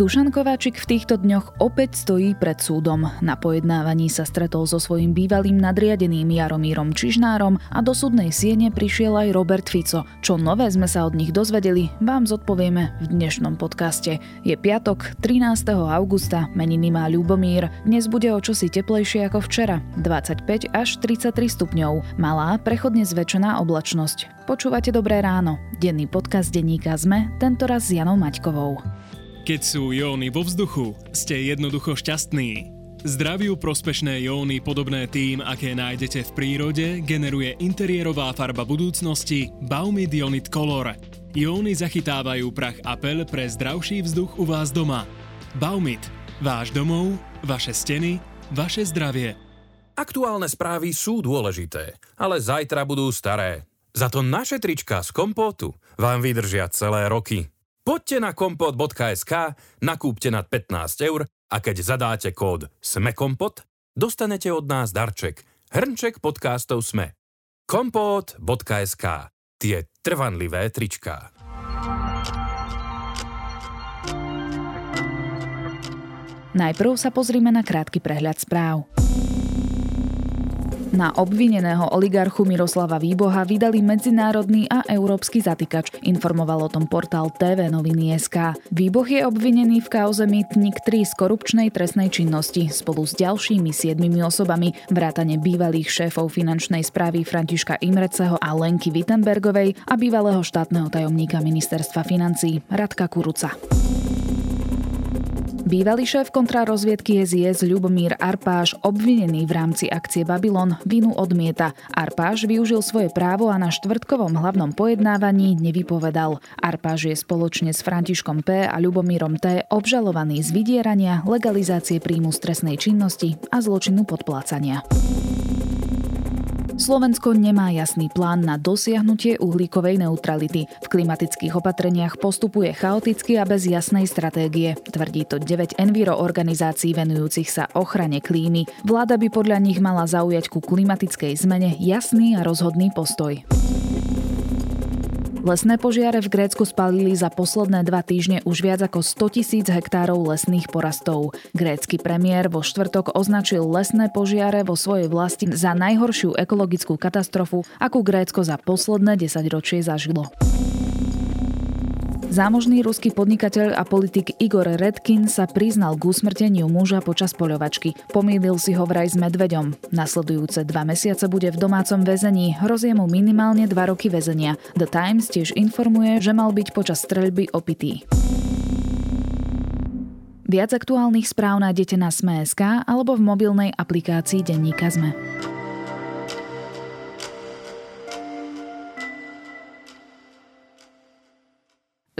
Dušan Kováčik v týchto dňoch opäť stojí pred súdom. Na pojednávaní sa stretol so svojím bývalým nadriadeným Jaromírom Čižnárom a do súdnej siene prišiel aj Robert Fico. Čo nové sme sa od nich dozvedeli, vám zodpovieme v dnešnom podcaste. Je piatok, 13. augusta, meniny má Ľubomír. Dnes bude o čosi teplejšie ako včera, 25 až 33 stupňov. Malá, prechodne zväčšená oblačnosť. Počúvate Dobré ráno. Denný podcast denníka ZME, tentoraz s Janou Maťkovou. Keď sú jóny vo vzduchu, ste jednoducho šťastní. Zdraviu prospešné jóny podobné tým, aké nájdete v prírode, generuje interiérová farba budúcnosti Baumid Ionit Color. Jóny zachytávajú prach apel pre zdravší vzduch u vás doma. Baumit. Váš domov, vaše steny, vaše zdravie. Aktuálne správy sú dôležité, ale zajtra budú staré. Za to naše trička z kompótu vám vydržia celé roky. Poďte na kompot.sk, nakúpte nad 15 eur a keď zadáte kód SMEKOMPOT, dostanete od nás darček. Hrnček podcastov SME. kompot.sk Tie trvanlivé tričká. Najprv sa pozrime na krátky prehľad správ. Na obvineného oligarchu Miroslava Výboha vydali medzinárodný a európsky zatýkač, informoval o tom portál TV Noviny SK. Výboh je obvinený v kauze Mytnik 3 z korupčnej trestnej činnosti spolu s ďalšími siedmimi osobami, vrátane bývalých šéfov finančnej správy Františka Imreceho a Lenky Wittenbergovej a bývalého štátneho tajomníka ministerstva financí Radka Kuruca. Bývalý šéf kontrarozviedky SIS Ľubomír Arpáš, obvinený v rámci akcie Babylon, vinu odmieta. Arpáš využil svoje právo a na štvrtkovom hlavnom pojednávaní nevypovedal. Arpáš je spoločne s Františkom P. a Ľubomírom T. obžalovaný z vydierania, legalizácie príjmu stresnej činnosti a zločinu podplácania. Slovensko nemá jasný plán na dosiahnutie uhlíkovej neutrality. V klimatických opatreniach postupuje chaoticky a bez jasnej stratégie. Tvrdí to 9 enviro organizácií venujúcich sa ochrane klímy. Vláda by podľa nich mala zaujať ku klimatickej zmene jasný a rozhodný postoj. Lesné požiare v Grécku spalili za posledné dva týždne už viac ako 100 tisíc hektárov lesných porastov. Grécky premiér vo štvrtok označil lesné požiare vo svojej vlasti za najhoršiu ekologickú katastrofu, akú Grécko za posledné 10 ročie zažilo. Zámožný ruský podnikateľ a politik Igor Redkin sa priznal k usmrteniu muža počas poľovačky. Pomýlil si ho vraj s medveďom. Nasledujúce dva mesiace bude v domácom väzení, hrozie mu minimálne dva roky väzenia. The Times tiež informuje, že mal byť počas streľby opitý. Viac aktuálnych správ nájdete na Sme.sk alebo v mobilnej aplikácii Denníka Sme.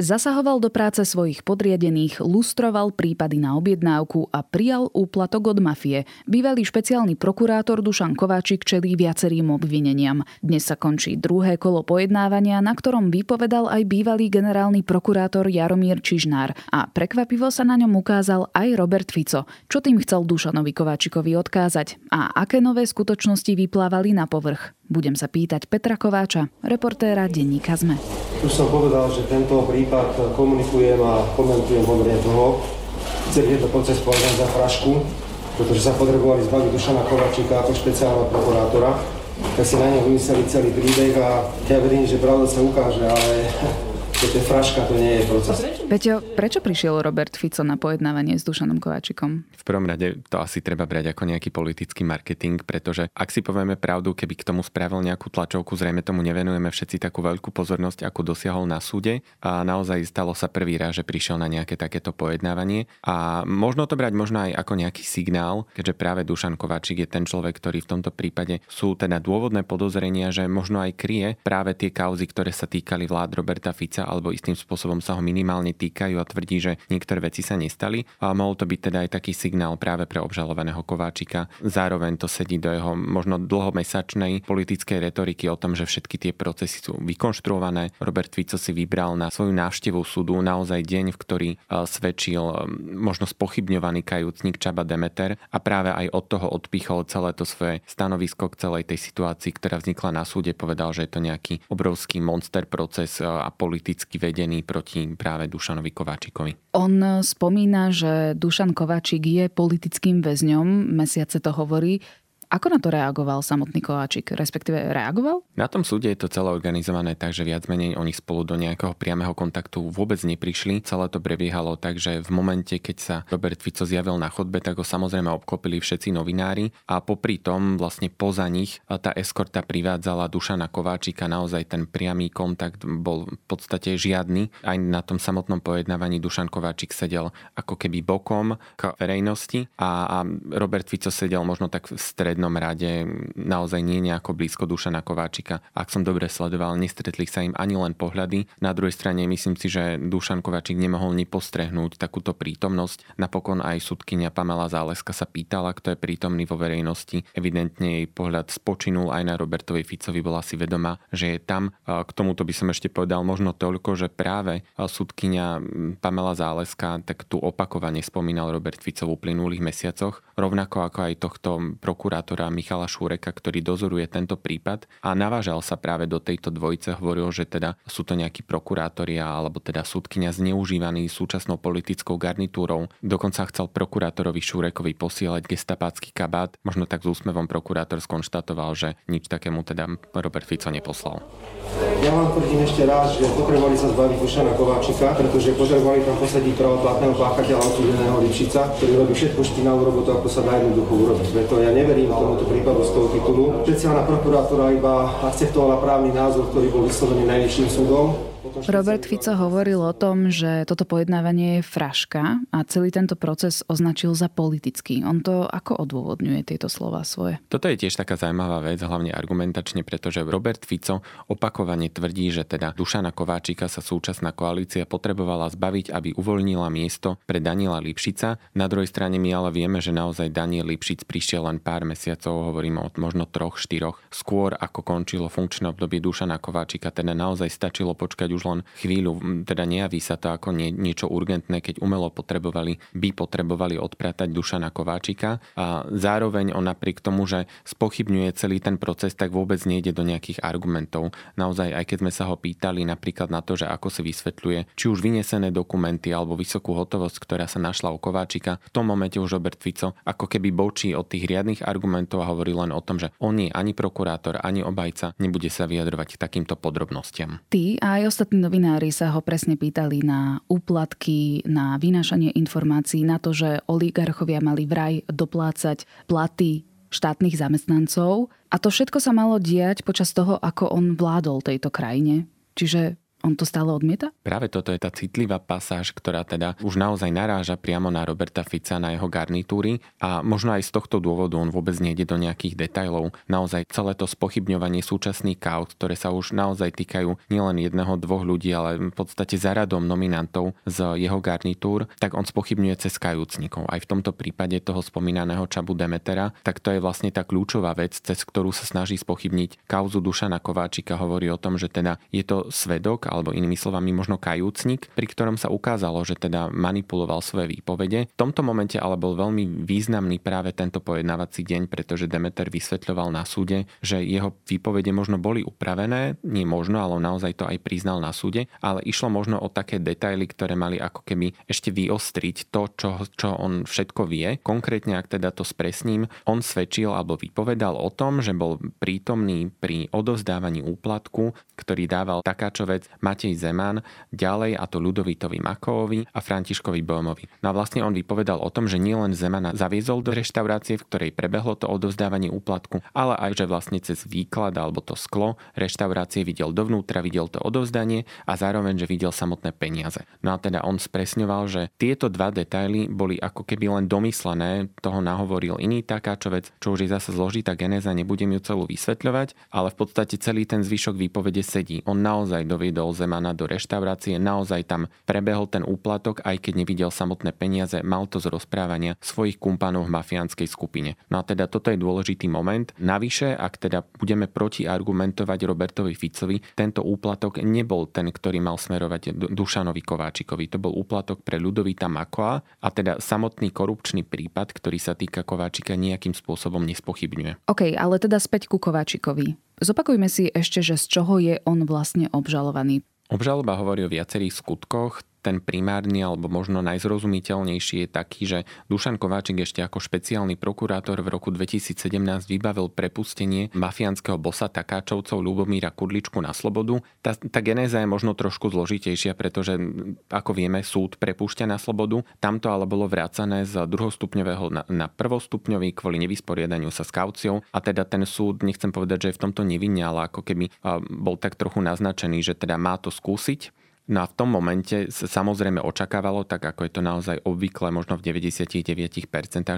Zasahoval do práce svojich podriadených, lustroval prípady na objednávku a prijal úplatok od mafie. Bývalý špeciálny prokurátor Dušan Kováčik čelí viacerým obvineniam. Dnes sa končí druhé kolo pojednávania, na ktorom vypovedal aj bývalý generálny prokurátor Jaromír Čižnár a prekvapivo sa na ňom ukázal aj Robert Fico. Čo tým chcel Dušanovi Kováčikovi odkázať a aké nové skutočnosti vyplávali na povrch? Budem sa pýtať Petra Kováča, reportéra denníka ZME. Už som povedal, že tento prípad komunikujem a komentujem pomerne dlho. Celý tento proces považujem za frašku, pretože sa potrebovali zbaviť Dušana Kovačíka ako špeciálneho prokurátora. Tak si na ňom vymysleli celý príbeh a ja verím, že pravda sa ukáže, ale to je fraška, to nie je proces. Peťo, prečo prišiel Robert Fico na pojednávanie s Dušanom Kováčikom? V prvom rade to asi treba brať ako nejaký politický marketing, pretože ak si povieme pravdu, keby k tomu spravil nejakú tlačovku, zrejme tomu nevenujeme všetci takú veľkú pozornosť, ako dosiahol na súde. A naozaj stalo sa prvý raz, že prišiel na nejaké takéto pojednávanie. A možno to brať možno aj ako nejaký signál, keďže práve Dušan Kováčik je ten človek, ktorý v tomto prípade sú teda dôvodné podozrenia, že možno aj kryje práve tie kauzy, ktoré sa týkali vlád Roberta Fica alebo istým spôsobom sa ho minimálne týkajú a tvrdí, že niektoré veci sa nestali. A mohol to byť teda aj taký signál práve pre obžalovaného Kováčika. Zároveň to sedí do jeho možno dlhomesačnej politickej retoriky o tom, že všetky tie procesy sú vykonštruované. Robert Fico si vybral na svoju návštevu súdu naozaj deň, v ktorý e, svedčil e, možno spochybňovaný kajúcnik Čaba Demeter a práve aj od toho odpichol celé to svoje stanovisko k celej tej situácii, ktorá vznikla na súde. Povedal, že je to nejaký obrovský monster proces e, a politický politicky vedený proti práve Dušanovi Kováčikovi. On spomína, že Dušan Kováčik je politickým väzňom, mesiace to hovorí. Ako na to reagoval samotný Kováčik, respektíve reagoval? Na tom súde je to celé organizované tak, že viac menej oni spolu do nejakého priameho kontaktu vôbec neprišli. Celé to prebiehalo tak, že v momente, keď sa Robert Fico zjavil na chodbe, tak ho samozrejme obklopili všetci novinári a popri tom vlastne poza nich tá eskorta privádzala Dušana Kováčika. Naozaj ten priamy kontakt bol v podstate žiadny. Aj na tom samotnom pojednávaní Dušan Kováčik sedel ako keby bokom k verejnosti a, a Robert Fico sedel možno tak v stred jednom rade naozaj nie nejako blízko Dušana Kováčika. Ak som dobre sledoval, nestretli sa im ani len pohľady. Na druhej strane myslím si, že Dušan Kováčik nemohol ni postrehnúť takúto prítomnosť. Napokon aj sudkynia Pamela Záleska sa pýtala, kto je prítomný vo verejnosti. Evidentne jej pohľad spočinul aj na Robertovi Ficovi, bola si vedomá, že je tam. K tomuto by som ešte povedal možno toľko, že práve sudkynia Pamela Záleska tak tu opakovane spomínal Robert Fico v uplynulých mesiacoch, rovnako ako aj tohto prokurátora prokurátora Michala Šúreka, ktorý dozoruje tento prípad a navážal sa práve do tejto dvojice, hovoril, že teda sú to nejakí prokurátoria alebo teda súdkynia zneužívaní súčasnou politickou garnitúrou. Dokonca chcel prokurátorovi Šúrekovi posielať gestapácky kabát. Možno tak s úsmevom prokurátor skonštatoval, že nič takému teda Robert Fico neposlal. Ja vám tvrdím ešte raz, že potrebovali sa zbaviť Dušana Kováčika, pretože potrebovali tam posadiť pravoplatného páchateľa odsúdeného Lipšica, ktorý robí všetko špinavú robotu, ako sa dá jednoducho urobiť. Preto ja neverím tomuto prípadu z toho titulu. Špeciálna prokurátora iba akceptovala právny názor, ktorý bol vyslovený najvyšším súdom Robert Fico hovoril o tom, že toto pojednávanie je fraška a celý tento proces označil za politický. On to ako odôvodňuje tieto slova svoje? Toto je tiež taká zaujímavá vec, hlavne argumentačne, pretože Robert Fico opakovane tvrdí, že teda Dušana Kováčika sa súčasná koalícia potrebovala zbaviť, aby uvoľnila miesto pre Daniela Lipšica. Na druhej strane my ale vieme, že naozaj Daniel Lipšic prišiel len pár mesiacov, hovoríme o možno troch, štyroch, skôr ako končilo funkčné obdobie Dušana Kováčika, teda naozaj stačilo počkať už už len chvíľu, teda nejaví sa to ako nie, niečo urgentné, keď umelo potrebovali, by potrebovali odpratať Dušana Kováčika. A zároveň on napriek tomu, že spochybňuje celý ten proces, tak vôbec nejde do nejakých argumentov. Naozaj, aj keď sme sa ho pýtali napríklad na to, že ako si vysvetľuje, či už vynesené dokumenty alebo vysokú hotovosť, ktorá sa našla u Kováčika, v tom momente už Robert Fico ako keby bočí od tých riadnych argumentov a hovorí len o tom, že on nie ani prokurátor, ani obajca, nebude sa vyjadrovať k takýmto podrobnostiam. Ty a aj ostatní Ostatní novinári sa ho presne pýtali na úplatky, na vynášanie informácií, na to, že oligarchovia mali vraj doplácať platy štátnych zamestnancov. A to všetko sa malo diať počas toho, ako on vládol tejto krajine. Čiže on to stále odmieta? Práve toto je tá citlivá pasáž, ktorá teda už naozaj naráža priamo na Roberta Fica, na jeho garnitúry a možno aj z tohto dôvodu on vôbec nejde do nejakých detajlov. Naozaj celé to spochybňovanie súčasných kaut, ktoré sa už naozaj týkajú nielen jedného, dvoch ľudí, ale v podstate za radom nominantov z jeho garnitúr, tak on spochybňuje cez kajúcnikov. Aj v tomto prípade toho spomínaného Čabu Demetera, tak to je vlastne tá kľúčová vec, cez ktorú sa snaží spochybniť kauzu Dušana Kováčika. Hovorí o tom, že teda je to svedok alebo inými slovami možno kajúcnik, pri ktorom sa ukázalo, že teda manipuloval svoje výpovede. V tomto momente ale bol veľmi významný práve tento pojednávací deň, pretože Demeter vysvetľoval na súde, že jeho výpovede možno boli upravené, nie možno, ale naozaj to aj priznal na súde, ale išlo možno o také detaily, ktoré mali ako keby ešte vyostriť to, čo, čo on všetko vie. Konkrétne, ak teda to spresním, on svedčil alebo vypovedal o tom, že bol prítomný pri odovzdávaní úplatku, ktorý dával Takáčovec Matej Zeman, ďalej a to Ludovitovi Makovovi a Františkovi Bohmovi. No a vlastne on vypovedal o tom, že nielen Zemana zaviezol do reštaurácie, v ktorej prebehlo to odovzdávanie úplatku, ale aj, že vlastne cez výklad alebo to sklo reštaurácie videl dovnútra, videl to odovzdanie a zároveň, že videl samotné peniaze. No a teda on spresňoval, že tieto dva detaily boli ako keby len domyslené, toho nahovoril iný takáčovec, čo už je zase zložitá genéza, nebudem ju celú vysvetľovať, ale v podstate celý ten zvyšok výpovede sedí. On naozaj doviedol zaviedol Zemana do reštaurácie, naozaj tam prebehol ten úplatok, aj keď nevidel samotné peniaze, mal to z rozprávania svojich kumpanov v mafiánskej skupine. No a teda toto je dôležitý moment. Navyše, ak teda budeme protiargumentovať Robertovi Ficovi, tento úplatok nebol ten, ktorý mal smerovať Dušanovi Kováčikovi. To bol úplatok pre Ludovita Makoa a teda samotný korupčný prípad, ktorý sa týka Kováčika nejakým spôsobom nespochybňuje. OK, ale teda späť ku Kováčikovi. Zopakujme si ešte, že z čoho je on vlastne obžalovaný. Obžaloba hovorí o viacerých skutkoch, ten primárny alebo možno najzrozumiteľnejší je taký, že Dušan Kováčik ešte ako špeciálny prokurátor v roku 2017 vybavil prepustenie mafiánskeho bosa Takáčovcov Ľubomíra Kudličku na slobodu. Tá, tá genéza je možno trošku zložitejšia, pretože ako vieme, súd prepúšťa na slobodu. Tamto ale bolo vrácané z druhostupňového na, na prvostupňový kvôli nevysporiadaniu sa s kauciou a teda ten súd, nechcem povedať, že je v tomto nevinne, ale ako keby bol tak trochu naznačený, že teda má to skúsiť No a v tom momente sa samozrejme očakávalo, tak ako je to naozaj obvykle, možno v 99%,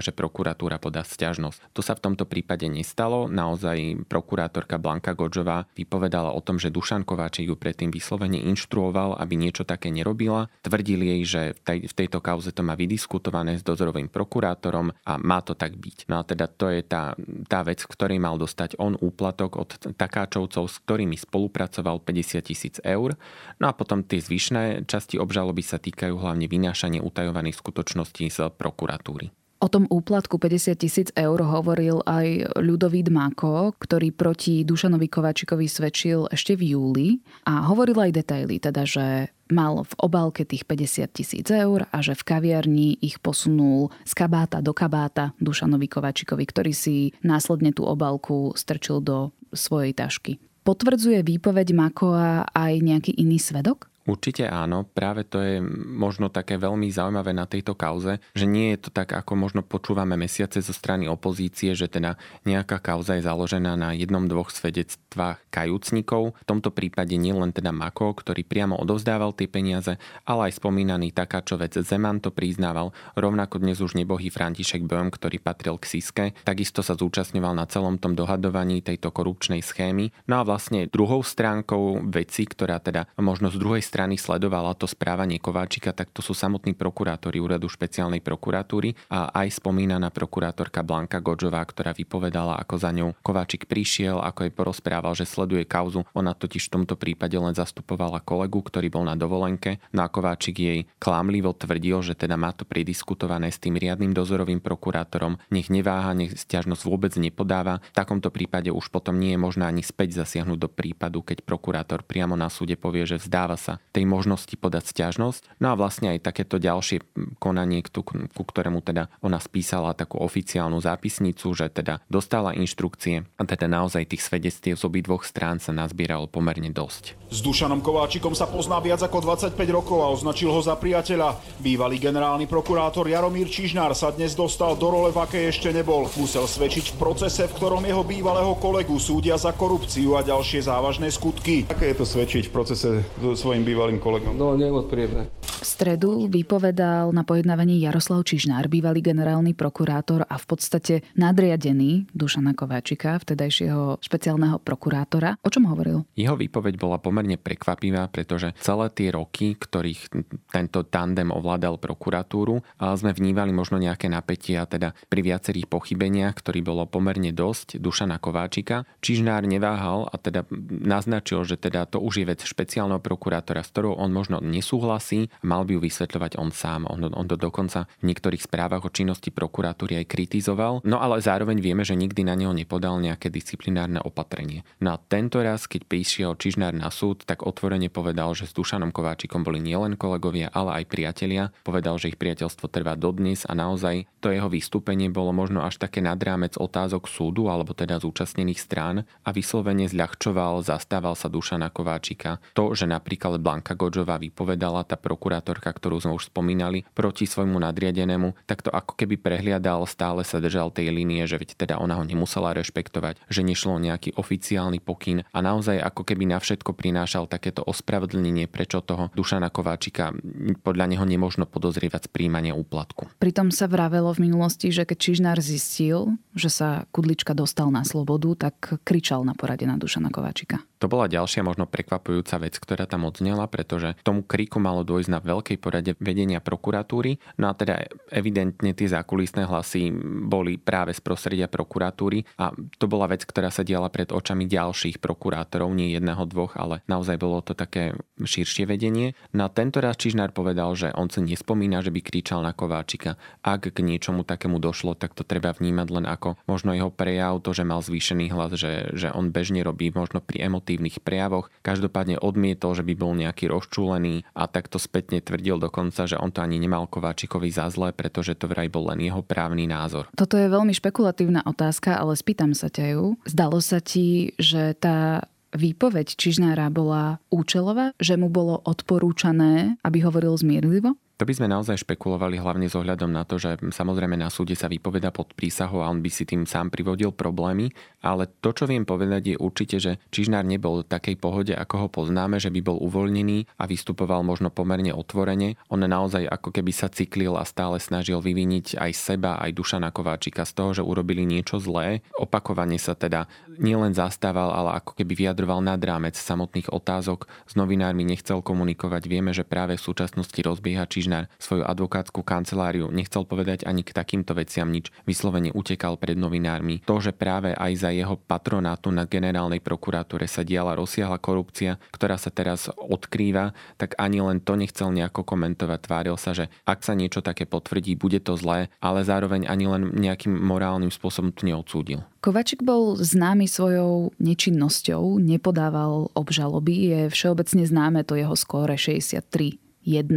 že prokuratúra podá stiažnosť. To sa v tomto prípade nestalo. Naozaj prokurátorka Blanka Godžová vypovedala o tom, že Dušan Kováčik ju predtým vyslovene inštruoval, aby niečo také nerobila. Tvrdil jej, že v tejto kauze to má vydiskutované s dozorovým prokurátorom a má to tak byť. No a teda to je tá, tá vec, ktorej mal dostať on úplatok od takáčovcov, s ktorými spolupracoval 50 tisíc eur. No a potom tie zvyšné časti obžaloby sa týkajú hlavne vynášania utajovaných skutočností z prokuratúry. O tom úplatku 50 tisíc eur hovoril aj Ľudovít Máko, ktorý proti Dušanovi Kováčikovi svedčil ešte v júli a hovoril aj detaily, teda že mal v obálke tých 50 tisíc eur a že v kaviarni ich posunul z kabáta do kabáta Dušanovi Kováčikovi, ktorý si následne tú obálku strčil do svojej tašky. Potvrdzuje výpoveď Makoa aj nejaký iný svedok? Určite áno, práve to je možno také veľmi zaujímavé na tejto kauze, že nie je to tak, ako možno počúvame mesiace zo strany opozície, že teda nejaká kauza je založená na jednom, dvoch svedectvách kajúcnikov. V tomto prípade nie len teda Mako, ktorý priamo odovzdával tie peniaze, ale aj spomínaný takáčovec Zeman to priznával, rovnako dnes už nebohý František Böhm, ktorý patril k Siske, takisto sa zúčastňoval na celom tom dohadovaní tejto korupčnej schémy. No a vlastne druhou stránkou veci, ktorá teda možno z druhej strany sledovala to správanie Kováčika, tak to sú samotní prokurátori úradu špeciálnej prokuratúry a aj spomínaná prokurátorka Blanka Godžová, ktorá vypovedala, ako za ňou Kováčik prišiel, ako jej porozprával, že sleduje kauzu. Ona totiž v tomto prípade len zastupovala kolegu, ktorý bol na dovolenke. No a Kováčik jej klámlivo tvrdil, že teda má to prediskutované s tým riadnym dozorovým prokurátorom, nech neváha, nech stiažnosť vôbec nepodáva. V takomto prípade už potom nie je možné ani späť zasiahnuť do prípadu, keď prokurátor priamo na súde povie, že vzdáva sa tej možnosti podať stiažnosť. No a vlastne aj takéto ďalšie konanie, ku, ku ktorému teda ona spísala takú oficiálnu zápisnicu, že teda dostala inštrukcie a teda naozaj tých svedectiev z obidvoch strán sa nazbieralo pomerne dosť. S Dušanom Kováčikom sa pozná viac ako 25 rokov a označil ho za priateľa. Bývalý generálny prokurátor Jaromír Čižnár sa dnes dostal do role, v akej ešte nebol. Musel svedčiť v procese, v ktorom jeho bývalého kolegu súdia za korupciu a ďalšie závažné skutky. Aké je to svedčiť v procese so svojím bývalým kolegom? No, neodpríjemné. V stredu vypovedal na pojednávaní Jaroslav Čižnár, bývalý generálny prokurátor a v podstate nadriadený Dušana Kováčika, vtedajšieho špeciálneho prokurátora. O čom hovoril? Jeho výpoveď bola pomerne prekvapivá, pretože celé tie roky, ktorých tento tandem ovládal prokuratúru, sme vnívali možno nejaké napätia, teda pri viacerých pochybeniach, ktorý bolo pomerne dosť Dušana Kováčika. Čižnár neváhal a teda naznačil, že teda to už je vec špeciálneho prokurátora s ktorou on možno nesúhlasí, mal by ju vysvetľovať on sám. On, on to dokonca v niektorých správach o činnosti prokuratúry aj kritizoval, no ale zároveň vieme, že nikdy na neho nepodal nejaké disciplinárne opatrenie. No a tento raz, keď prišiel Čižnár na súd, tak otvorene povedal, že s Dušanom Kováčikom boli nielen kolegovia, ale aj priatelia. Povedal, že ich priateľstvo trvá dodnes a naozaj to jeho vystúpenie bolo možno až také nad rámec otázok súdu alebo teda zúčastnených strán a vyslovene zľahčoval, zastával sa Dušana Kováčika. To, že napríklad Blanka Godžová vypovedala, tá prokurátorka, ktorú sme už spomínali, proti svojmu nadriadenému, tak to ako keby prehliadal, stále sa držal tej línie, že veď teda ona ho nemusela rešpektovať, že nešlo nejaký oficiálny pokyn a naozaj ako keby na všetko prinášal takéto ospravedlnenie, prečo toho Dušana Kováčika podľa neho nemožno podozrievať z príjmania úplatku. Pritom sa vravelo v minulosti, že keď Čižnár zistil, že sa Kudlička dostal na slobodu, tak kričal na porade na Dušana Kováčika. To bola ďalšia možno prekvapujúca vec, ktorá tam odznela, pretože tomu kriku malo dôjsť na veľkej porade vedenia prokuratúry. No a teda evidentne tie zákulisné hlasy boli práve z prostredia prokuratúry a to bola vec, ktorá sa diala pred očami ďalších prokurátorov, nie jedného, dvoch, ale naozaj bolo to také širšie vedenie. Na tento raz Čižnár povedal, že on si nespomína, že by kričal na Kováčika. Ak k niečomu takému došlo, tak to treba vnímať len ako možno jeho prejav, to, že mal zvýšený hlas, že, že on bežne robí možno pri emotívnych prejavoch. Každopádne odmietol, že by bol nejaký rozčúlený a takto spätne tvrdil dokonca, že on to ani nemal Kováčikovi za zlé, pretože to vraj bol len jeho právny názor. Toto je veľmi špekulatívna otázka, ale spýtam sa ťa ju. Zdalo sa ti, že tá výpoveď Čižnára bola účelová, že mu bolo odporúčané, aby hovoril zmierlivo? To by sme naozaj špekulovali hlavne s ohľadom na to, že samozrejme na súde sa vypoveda pod prísahou a on by si tým sám privodil problémy, ale to, čo viem povedať, je určite, že Čižnár nebol v takej pohode, ako ho poznáme, že by bol uvoľnený a vystupoval možno pomerne otvorene. On naozaj ako keby sa cyklil a stále snažil vyviniť aj seba, aj Dušana Kováčika z toho, že urobili niečo zlé. Opakovane sa teda nielen zastával, ale ako keby vyjadroval nad rámec samotných otázok. S novinármi nechcel komunikovať. Vieme, že práve v súčasnosti rozbieha Čižnár svoju advokátsku kanceláriu, nechcel povedať ani k takýmto veciam nič, vyslovene utekal pred novinármi. To, že práve aj za jeho patronátu na generálnej prokuratúre sa diala rozsiahla korupcia, ktorá sa teraz odkrýva, tak ani len to nechcel nejako komentovať. Tváril sa, že ak sa niečo také potvrdí, bude to zlé, ale zároveň ani len nejakým morálnym spôsobom to neodsúdil. Kovačik bol známy svojou nečinnosťou, nepodával obžaloby, je všeobecne známe to jeho skóre 63 1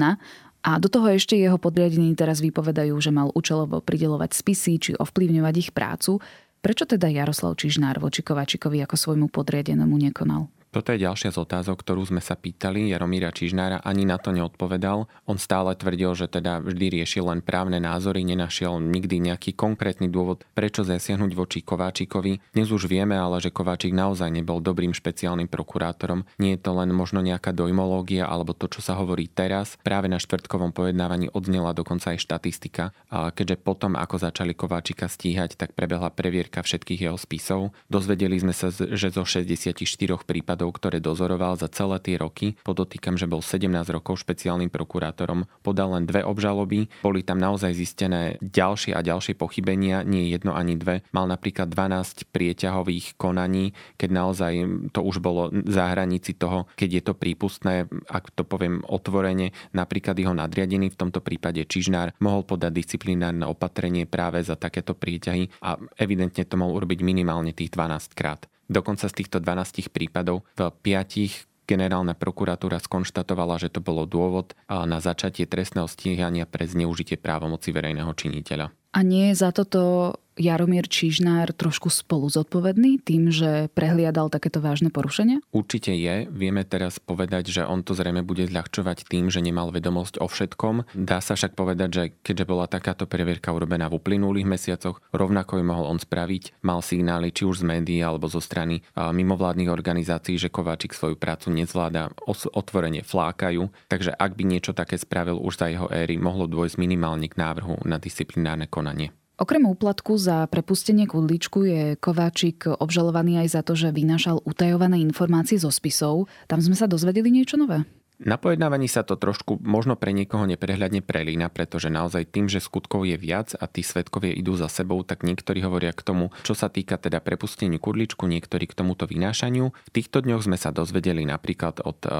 a do toho ešte jeho podriadení teraz vypovedajú, že mal účelovo pridelovať spisy či ovplyvňovať ich prácu. Prečo teda Jaroslav Čižnár voči Kovačikovi ako svojmu podriadenému nekonal? Toto je ďalšia z otázok, ktorú sme sa pýtali Jaromíra Čižnára, ani na to neodpovedal. On stále tvrdil, že teda vždy riešil len právne názory, nenašiel nikdy nejaký konkrétny dôvod, prečo zasiahnuť voči Kováčikovi. Dnes už vieme ale, že Kováčik naozaj nebol dobrým špeciálnym prokurátorom. Nie je to len možno nejaká dojmológia alebo to, čo sa hovorí teraz. Práve na štvrtkovom pojednávaní odznela dokonca aj štatistika, keďže potom, ako začali Kováčika stíhať, tak prebehla previerka všetkých jeho spisov. Dozvedeli sme sa, že zo 64 prípadov prípadov, ktoré dozoroval za celé tie roky. Podotýkam, že bol 17 rokov špeciálnym prokurátorom. Podal len dve obžaloby. Boli tam naozaj zistené ďalšie a ďalšie pochybenia, nie jedno ani dve. Mal napríklad 12 prieťahových konaní, keď naozaj to už bolo za hranici toho, keď je to prípustné, ak to poviem otvorene, napríklad jeho nadriadený, v tomto prípade Čižnár, mohol podať disciplinárne opatrenie práve za takéto prieťahy a evidentne to mohol urobiť minimálne tých 12 krát. Dokonca z týchto 12 prípadov v 5 generálna prokuratúra skonštatovala, že to bolo dôvod na začatie trestného stíhania pre zneužitie právomoci verejného činiteľa. A nie je za toto Jaromír Čižnár trošku spolu zodpovedný tým, že prehliadal takéto vážne porušenia? Určite je. Vieme teraz povedať, že on to zrejme bude zľahčovať tým, že nemal vedomosť o všetkom. Dá sa však povedať, že keďže bola takáto previerka urobená v uplynulých mesiacoch, rovnako ju mohol on spraviť. Mal signály či už z médií alebo zo strany mimovládnych organizácií, že Kováčik svoju prácu nezvláda, otvorene flákajú. Takže ak by niečo také spravil už za jeho éry, mohlo dôjsť minimálne k návrhu na disciplinárne konanie. Okrem úplatku za prepustenie kudličku je Kováčik obžalovaný aj za to, že vynašal utajované informácie zo spisov. Tam sme sa dozvedeli niečo nové? Na pojednávaní sa to trošku možno pre niekoho neprehľadne prelína, pretože naozaj tým, že skutkov je viac a tí svetkovie idú za sebou, tak niektorí hovoria k tomu, čo sa týka teda prepusteniu kudličku, niektorí k tomuto vynášaniu. V týchto dňoch sme sa dozvedeli napríklad od eh,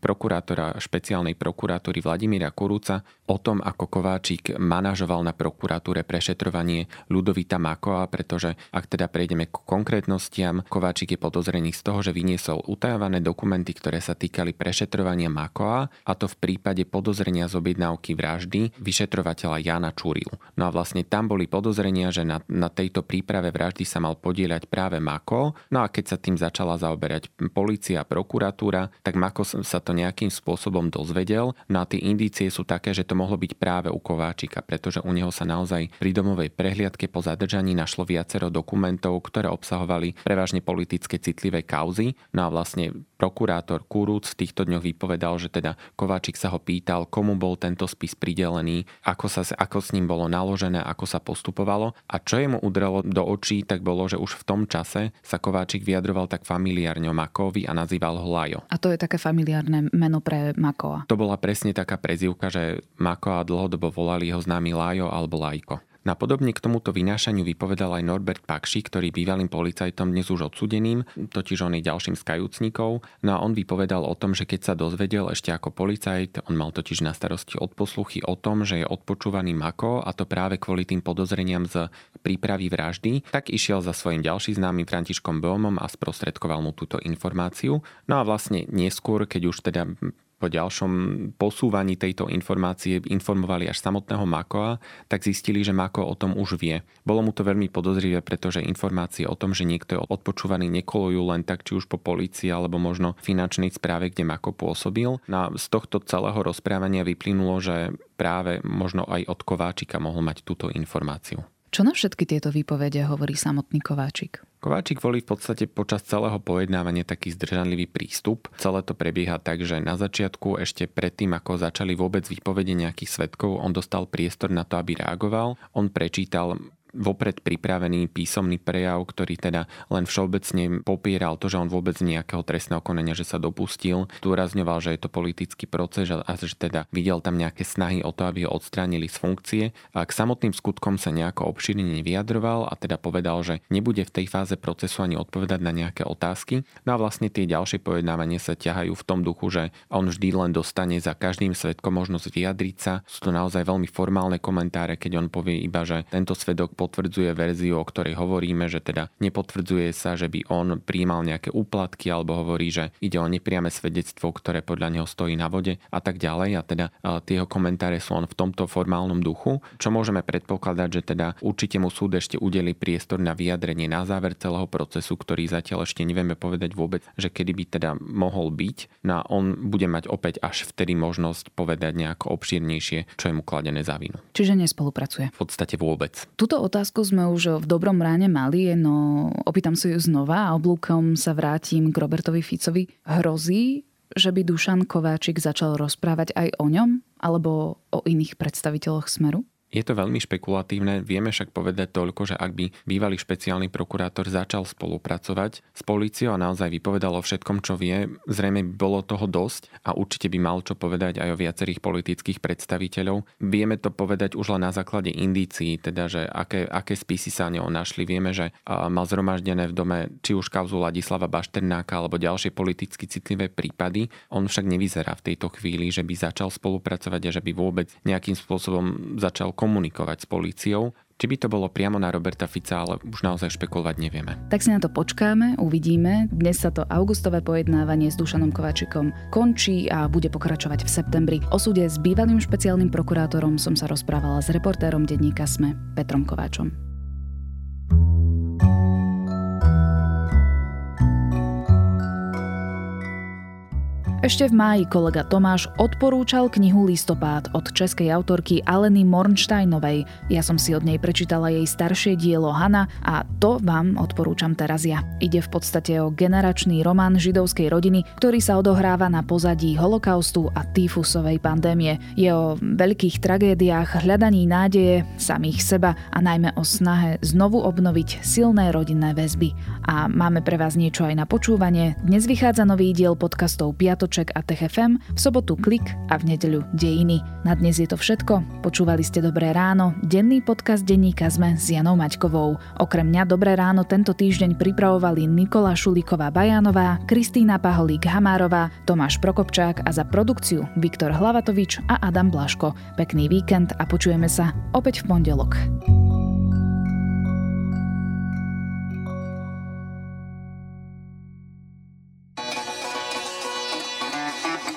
prokurátora špeciálnej prokuratúry Vladimíra Kurúca o tom, ako Kováčik manažoval na prokuratúre prešetrovanie Ludovita Makoa, pretože ak teda prejdeme k konkrétnostiam, Kováčik je podozrený z toho, že vyniesol utajované dokumenty, ktoré sa týkali prešetrovania Makoa, a to v prípade podozrenia z objednávky vraždy vyšetrovateľa Jana Čurilu. No a vlastne tam boli podozrenia, že na, na tejto príprave vraždy sa mal podieľať práve Mako. No a keď sa tým začala zaoberať policia a prokuratúra, tak Mako sa to nejakým spôsobom dozvedel. No a tie indície sú také, že to mohlo byť práve u Kováčika, pretože u neho sa naozaj pri domovej prehliadke po zadržaní našlo viacero dokumentov, ktoré obsahovali prevažne politické citlivé kauzy. No a vlastne prokurátor Kurúc v týchto dňoch vypovedal povedal, že teda Kováčik sa ho pýtal, komu bol tento spis pridelený, ako, sa, ako s ním bolo naložené, ako sa postupovalo a čo jemu udrelo do očí, tak bolo, že už v tom čase sa Kováčik vyjadroval tak familiárne o Makovi a nazýval ho Lajo. A to je také familiárne meno pre Makoa. To bola presne taká prezivka, že Makoa dlhodobo volali jeho známy Lajo alebo Lajko. Napodobne k tomuto vynášaniu vypovedal aj Norbert Pakši, ktorý bývalým policajtom dnes už odsudeným, totiž on je ďalším z kajúcnikov. No a on vypovedal o tom, že keď sa dozvedel ešte ako policajt, on mal totiž na starosti odposluchy o tom, že je odpočúvaný Mako a to práve kvôli tým podozreniam z prípravy vraždy, tak išiel za svojim ďalším známym Františkom Böhmom a sprostredkoval mu túto informáciu. No a vlastne neskôr, keď už teda po ďalšom posúvaní tejto informácie informovali až samotného Makoa, tak zistili, že Mako o tom už vie. Bolo mu to veľmi podozrivé, pretože informácie o tom, že niekto je odpočúvaný, nekolujú len tak, či už po polícii alebo možno finančnej správe, kde Mako pôsobil. No a z tohto celého rozprávania vyplynulo, že práve možno aj od Kováčika mohol mať túto informáciu. Čo na všetky tieto výpovede hovorí samotný Kováčik? Kováčik volí v podstate počas celého pojednávania taký zdržanlivý prístup. Celé to prebieha tak, že na začiatku, ešte predtým, ako začali vôbec výpovede nejakých svetkov, on dostal priestor na to, aby reagoval. On prečítal vopred pripravený písomný prejav, ktorý teda len všeobecne popieral to, že on vôbec nejakého trestného konania, že sa dopustil. Zdôrazňoval, že je to politický proces a že teda videl tam nejaké snahy o to, aby ho odstránili z funkcie. A k samotným skutkom sa nejako obširne nevyjadroval a teda povedal, že nebude v tej fáze procesu ani odpovedať na nejaké otázky. No a vlastne tie ďalšie pojednávanie sa ťahajú v tom duchu, že on vždy len dostane za každým svetkom možnosť vyjadriť sa. Sú to naozaj veľmi formálne komentáre, keď on povie iba, že tento svedok potvrdzuje verziu, o ktorej hovoríme, že teda nepotvrdzuje sa, že by on príjmal nejaké úplatky alebo hovorí, že ide o nepriame svedectvo, ktoré podľa neho stojí na vode a tak ďalej. A teda tie jeho komentáre sú on v tomto formálnom duchu, čo môžeme predpokladať, že teda určite mu súd ešte udeli priestor na vyjadrenie na záver celého procesu, ktorý zatiaľ ešte nevieme povedať vôbec, že kedy by teda mohol byť. No a on bude mať opäť až vtedy možnosť povedať nejako obšírnejšie, čo je mu kladené za vinu. Čiže nespolupracuje. V podstate vôbec. Tuto otázku sme už v dobrom ráne mali, no opýtam si ju znova a oblúkom sa vrátim k Robertovi Ficovi. Hrozí, že by Dušan Kováčik začal rozprávať aj o ňom alebo o iných predstaviteľoch Smeru? Je to veľmi špekulatívne, vieme však povedať toľko, že ak by bývalý špeciálny prokurátor začal spolupracovať s políciou a naozaj vypovedal o všetkom, čo vie, zrejme by bolo toho dosť a určite by mal čo povedať aj o viacerých politických predstaviteľov. Vieme to povedať už len na základe indícií, teda že aké, aké spisy sa neho našli. Vieme, že mal zhromaždené v dome či už kauzu Ladislava Bašternáka alebo ďalšie politicky citlivé prípady. On však nevyzerá v tejto chvíli, že by začal spolupracovať a že by vôbec nejakým spôsobom začal komunikovať s políciou. Či by to bolo priamo na Roberta Fica, ale už naozaj špekulovať nevieme. Tak si na to počkáme, uvidíme. Dnes sa to augustové pojednávanie s Dušanom Kovačikom končí a bude pokračovať v septembri. O súde s bývalým špeciálnym prokurátorom som sa rozprávala s reportérom denníka SME Petrom Kováčom. Ešte v máji kolega Tomáš odporúčal knihu Listopád od českej autorky Aleny Mornsteinovej. Ja som si od nej prečítala jej staršie dielo Hana a to vám odporúčam teraz ja. Ide v podstate o generačný román židovskej rodiny, ktorý sa odohráva na pozadí holokaustu a týfusovej pandémie. Je o veľkých tragédiách, hľadaní nádeje, samých seba a najmä o snahe znovu obnoviť silné rodinné väzby. A máme pre vás niečo aj na počúvanie. Dnes vychádza nový diel podcastov Piatoč Vlček a TechFM, v sobotu Klik a v nedeľu Dejiny. Na dnes je to všetko. Počúvali ste Dobré ráno, denný podcast denníka sme s Janou Maťkovou. Okrem mňa Dobré ráno tento týždeň pripravovali Nikola Šulíková Bajánová, Kristýna Paholík Hamárová, Tomáš Prokopčák a za produkciu Viktor Hlavatovič a Adam Blaško. Pekný víkend a počujeme sa opäť v pondelok.